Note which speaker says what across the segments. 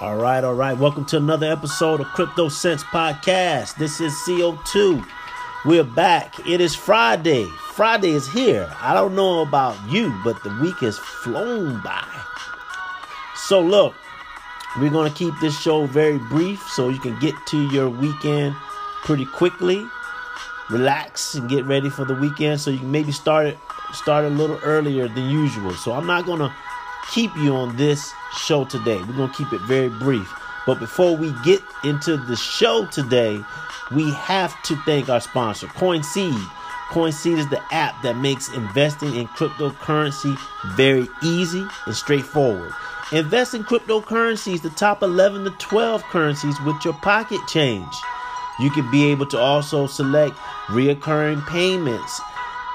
Speaker 1: All right, all right. Welcome to another episode of Crypto Sense Podcast. This is CO2. We're back. It is Friday. Friday is here. I don't know about you, but the week has flown by. So, look, we're going to keep this show very brief so you can get to your weekend pretty quickly. Relax and get ready for the weekend so you can maybe start it start a little earlier than usual. So I'm not going to keep you on this show today. We're going to keep it very brief. But before we get into the show today, we have to thank our sponsor, CoinSeed. CoinSeed is the app that makes investing in cryptocurrency very easy and straightforward. Invest in cryptocurrencies, the top 11 to 12 currencies with your pocket change. You can be able to also select reoccurring payments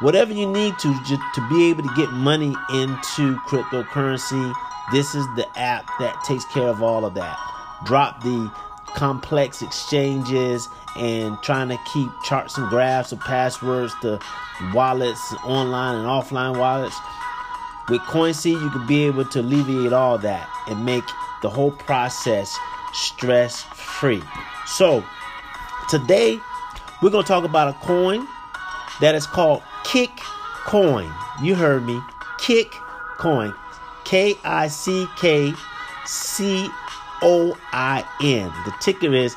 Speaker 1: whatever you need to just to be able to get money into cryptocurrency this is the app that takes care of all of that. Drop the complex exchanges and trying to keep charts and graphs of passwords to wallets online and offline wallets. With CoinSeed you can be able to alleviate all that and make the whole process stress free so today we're going to talk about a coin that is called Kick Coin. You heard me. Kick Coin. K I C K C O I N. The ticker is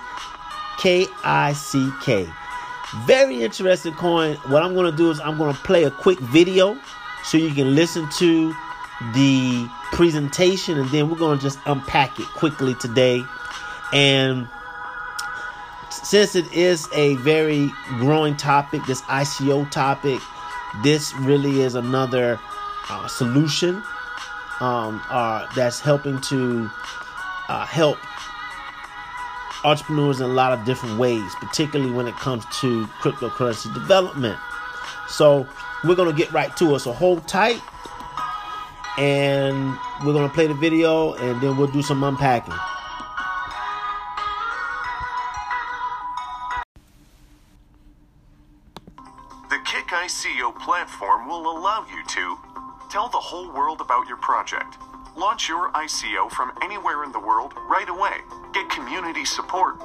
Speaker 1: K I C K. Very interesting coin. What I'm going to do is I'm going to play a quick video so you can listen to the presentation and then we're going to just unpack it quickly today. And since it is a very growing topic, this ICO topic, this really is another uh, solution um, uh, that's helping to uh, help entrepreneurs in a lot of different ways, particularly when it comes to cryptocurrency development. So we're gonna get right to it. So hold tight, and we're gonna play the video, and then we'll do some unpacking.
Speaker 2: You to tell the whole world about your project, launch your ICO from anywhere in the world right away, get community support,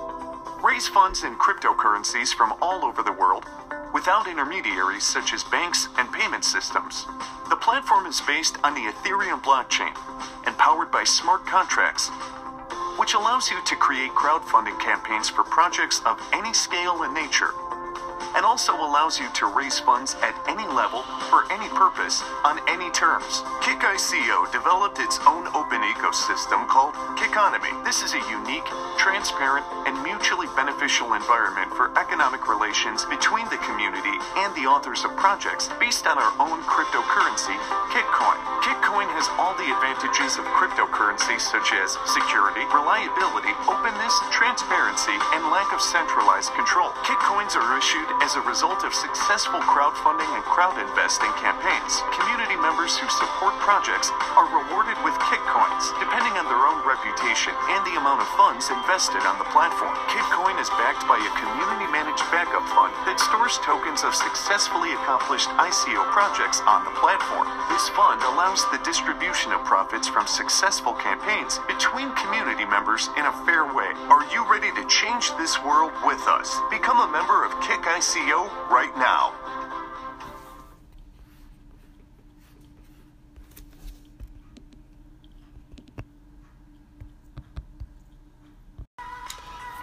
Speaker 2: raise funds in cryptocurrencies from all over the world without intermediaries such as banks and payment systems. The platform is based on the Ethereum blockchain and powered by smart contracts, which allows you to create crowdfunding campaigns for projects of any scale and nature and also allows you to raise funds at any level for any purpose on any terms. Kick ICO developed its own open ecosystem called Kickonomy. This is a unique, transparent, and mutually beneficial environment for economic relations between the community and the authors of projects based on our own cryptocurrency, KickCoin. KickCoin has all the advantages of cryptocurrency such as security, reliability, openness, transparency, and lack of centralized control. KickCoins are issued as a result of successful crowdfunding and crowd investing campaigns. Community members who support projects are rewarded with KickCoins, depending on their own reputation and the amount of funds invested on the platform. KickCoin is backed by a community managed backup fund that stores tokens of successfully accomplished ICO projects on the platform. This fund allows the distribution of profits from successful campaigns between community members in a fair way. Are you ready to change this world with us? Become a member of Kick ICO right now.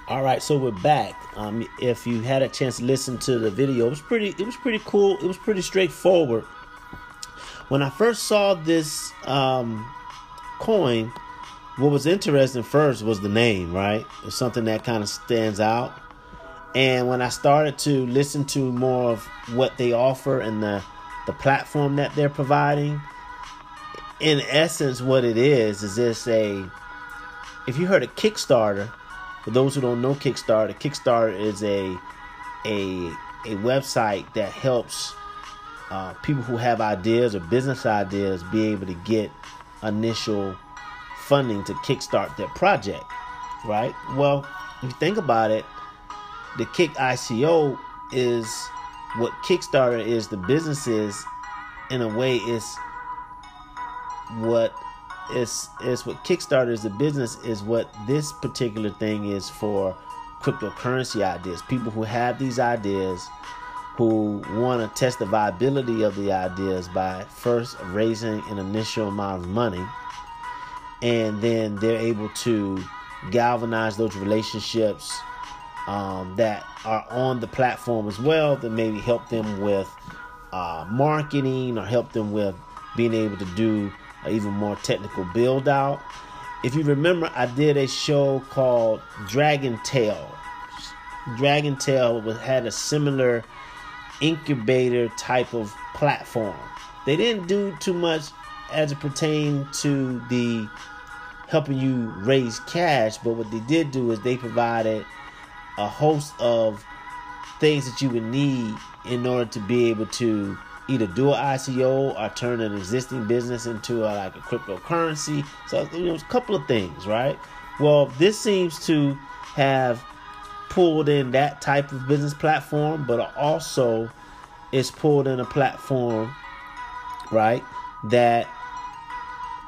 Speaker 1: All right, so we're back. Um, if you had a chance to listen to the video, it was pretty. It was pretty cool. It was pretty straightforward. When I first saw this um, coin, what was interesting first was the name. Right, it's something that kind of stands out. And when I started to listen to more of what they offer and the the platform that they're providing, in essence, what it is is this a if you heard a Kickstarter, for those who don't know Kickstarter, Kickstarter is a a a website that helps uh, people who have ideas or business ideas be able to get initial funding to kickstart their project. Right? Well, if you think about it, the Kick ICO is what Kickstarter is. The businesses, in a way, is what it's it's what Kickstarter is the business is what this particular thing is for cryptocurrency ideas. People who have these ideas who want to test the viability of the ideas by first raising an initial amount of money and then they're able to galvanize those relationships um, that are on the platform as well that maybe help them with uh, marketing or help them with being able to do even more technical build out. If you remember, I did a show called Dragon Tail. Dragon Tail had a similar incubator type of platform. They didn't do too much as it pertained to the helping you raise cash, but what they did do is they provided a host of things that you would need in order to be able to either do an ICO or turn an existing business into a, like a cryptocurrency. So you know, a couple of things, right? Well, this seems to have pulled in that type of business platform, but also it's pulled in a platform, right, that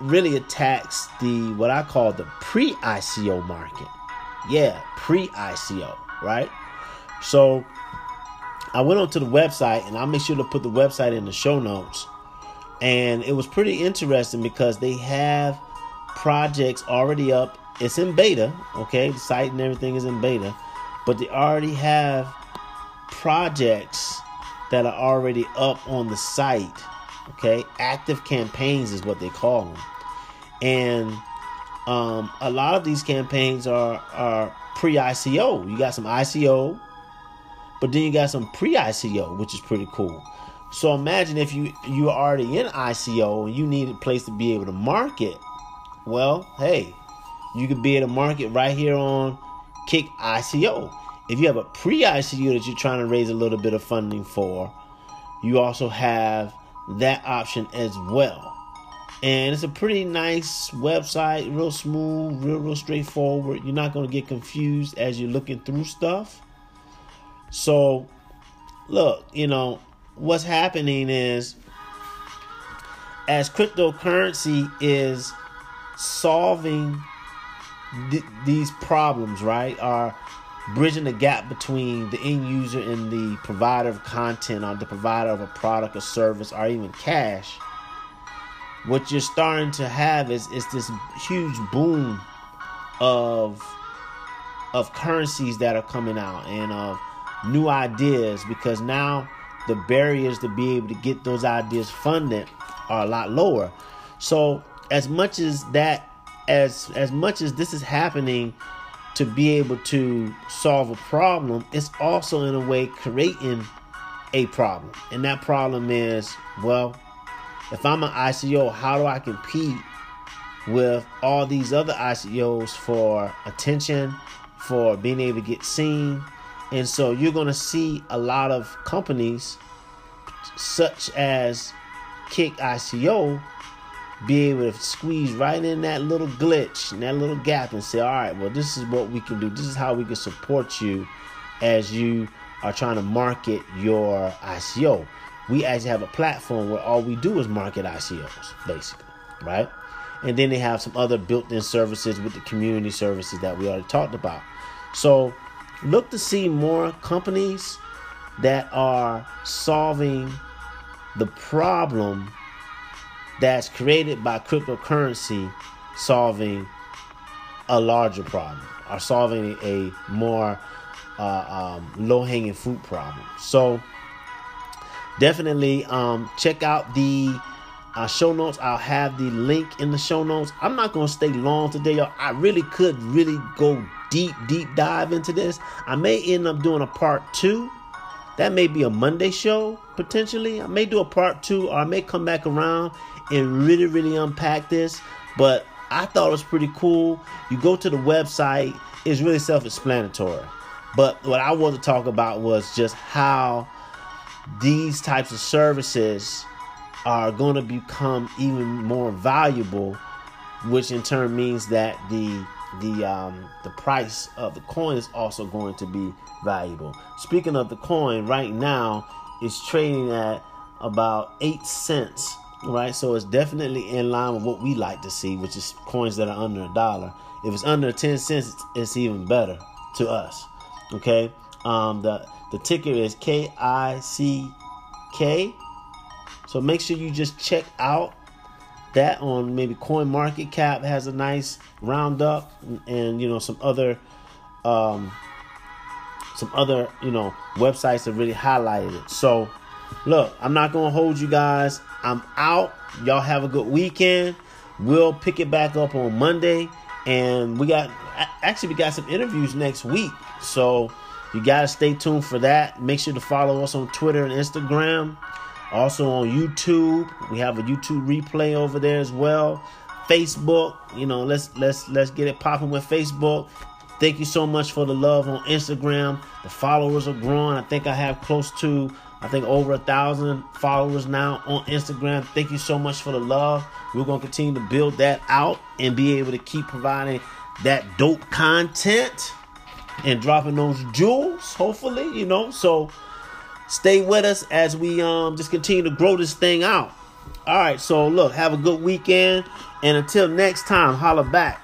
Speaker 1: really attacks the what I call the pre-ICO market. Yeah, pre-ICO, right? So I went onto the website and I'll make sure to put the website in the show notes. And it was pretty interesting because they have projects already up. It's in beta, okay? The site and everything is in beta but they already have projects that are already up on the site. Okay, active campaigns is what they call them, and um, a lot of these campaigns are are pre ICO. You got some ICO, but then you got some pre ICO, which is pretty cool. So imagine if you you are already in ICO and you need a place to be able to market. Well, hey, you could be able to market right here on kick ICO. If you have a pre ICO that you're trying to raise a little bit of funding for, you also have that option as well. And it's a pretty nice website, real smooth, real, real straightforward. You're not going to get confused as you're looking through stuff. So, look, you know, what's happening is as cryptocurrency is solving th- these problems, right? Are bridging the gap between the end user and the provider of content or the provider of a product or service or even cash. What you're starting to have is, is this huge boom of of currencies that are coming out and of new ideas because now the barriers to be able to get those ideas funded are a lot lower. So as much as that as as much as this is happening to be able to solve a problem, it's also in a way creating a problem. And that problem is, well, if I'm an ICO, how do I compete with all these other ICOs for attention, for being able to get seen? And so you're going to see a lot of companies such as Kick ICO be able to squeeze right in that little glitch and that little gap and say, all right, well, this is what we can do. This is how we can support you as you are trying to market your ICO. We actually have a platform where all we do is market ICOs, basically, right? And then they have some other built in services with the community services that we already talked about. So look to see more companies that are solving the problem that's created by cryptocurrency solving a larger problem or solving a more uh, um, low hanging fruit problem. So definitely um, check out the uh, show notes. I'll have the link in the show notes. I'm not going to stay long today, y'all. I really could really go deep, deep dive into this. I may end up doing a part two. That may be a Monday show potentially. I may do a part two, or I may come back around and really, really unpack this. But I thought it was pretty cool. You go to the website, it's really self explanatory. But what I want to talk about was just how these types of services are going to become even more valuable, which in turn means that the the um, the price of the coin is also going to be valuable. Speaking of the coin, right now it's trading at about eight cents right? So it's definitely in line with what we like to see, which is coins that are under a dollar. If it's under 10 cents, it's, it's even better to us. Okay. Um, the the ticker is K I C K. So make sure you just check out that on maybe Coin Market Cap has a nice roundup and, and you know some other um, some other you know websites that really highlighted it. So look, I'm not gonna hold you guys. I'm out. Y'all have a good weekend. We'll pick it back up on Monday, and we got actually we got some interviews next week. So you gotta stay tuned for that. Make sure to follow us on Twitter and Instagram. Also on YouTube, we have a YouTube replay over there as well. Facebook, you know, let's let's let's get it popping with Facebook. Thank you so much for the love on Instagram. The followers are growing. I think I have close to, I think over a thousand followers now on Instagram. Thank you so much for the love. We're gonna continue to build that out and be able to keep providing that dope content and dropping those jewels. Hopefully, you know. So stay with us as we um just continue to grow this thing out. All right. So look, have a good weekend, and until next time, holla back.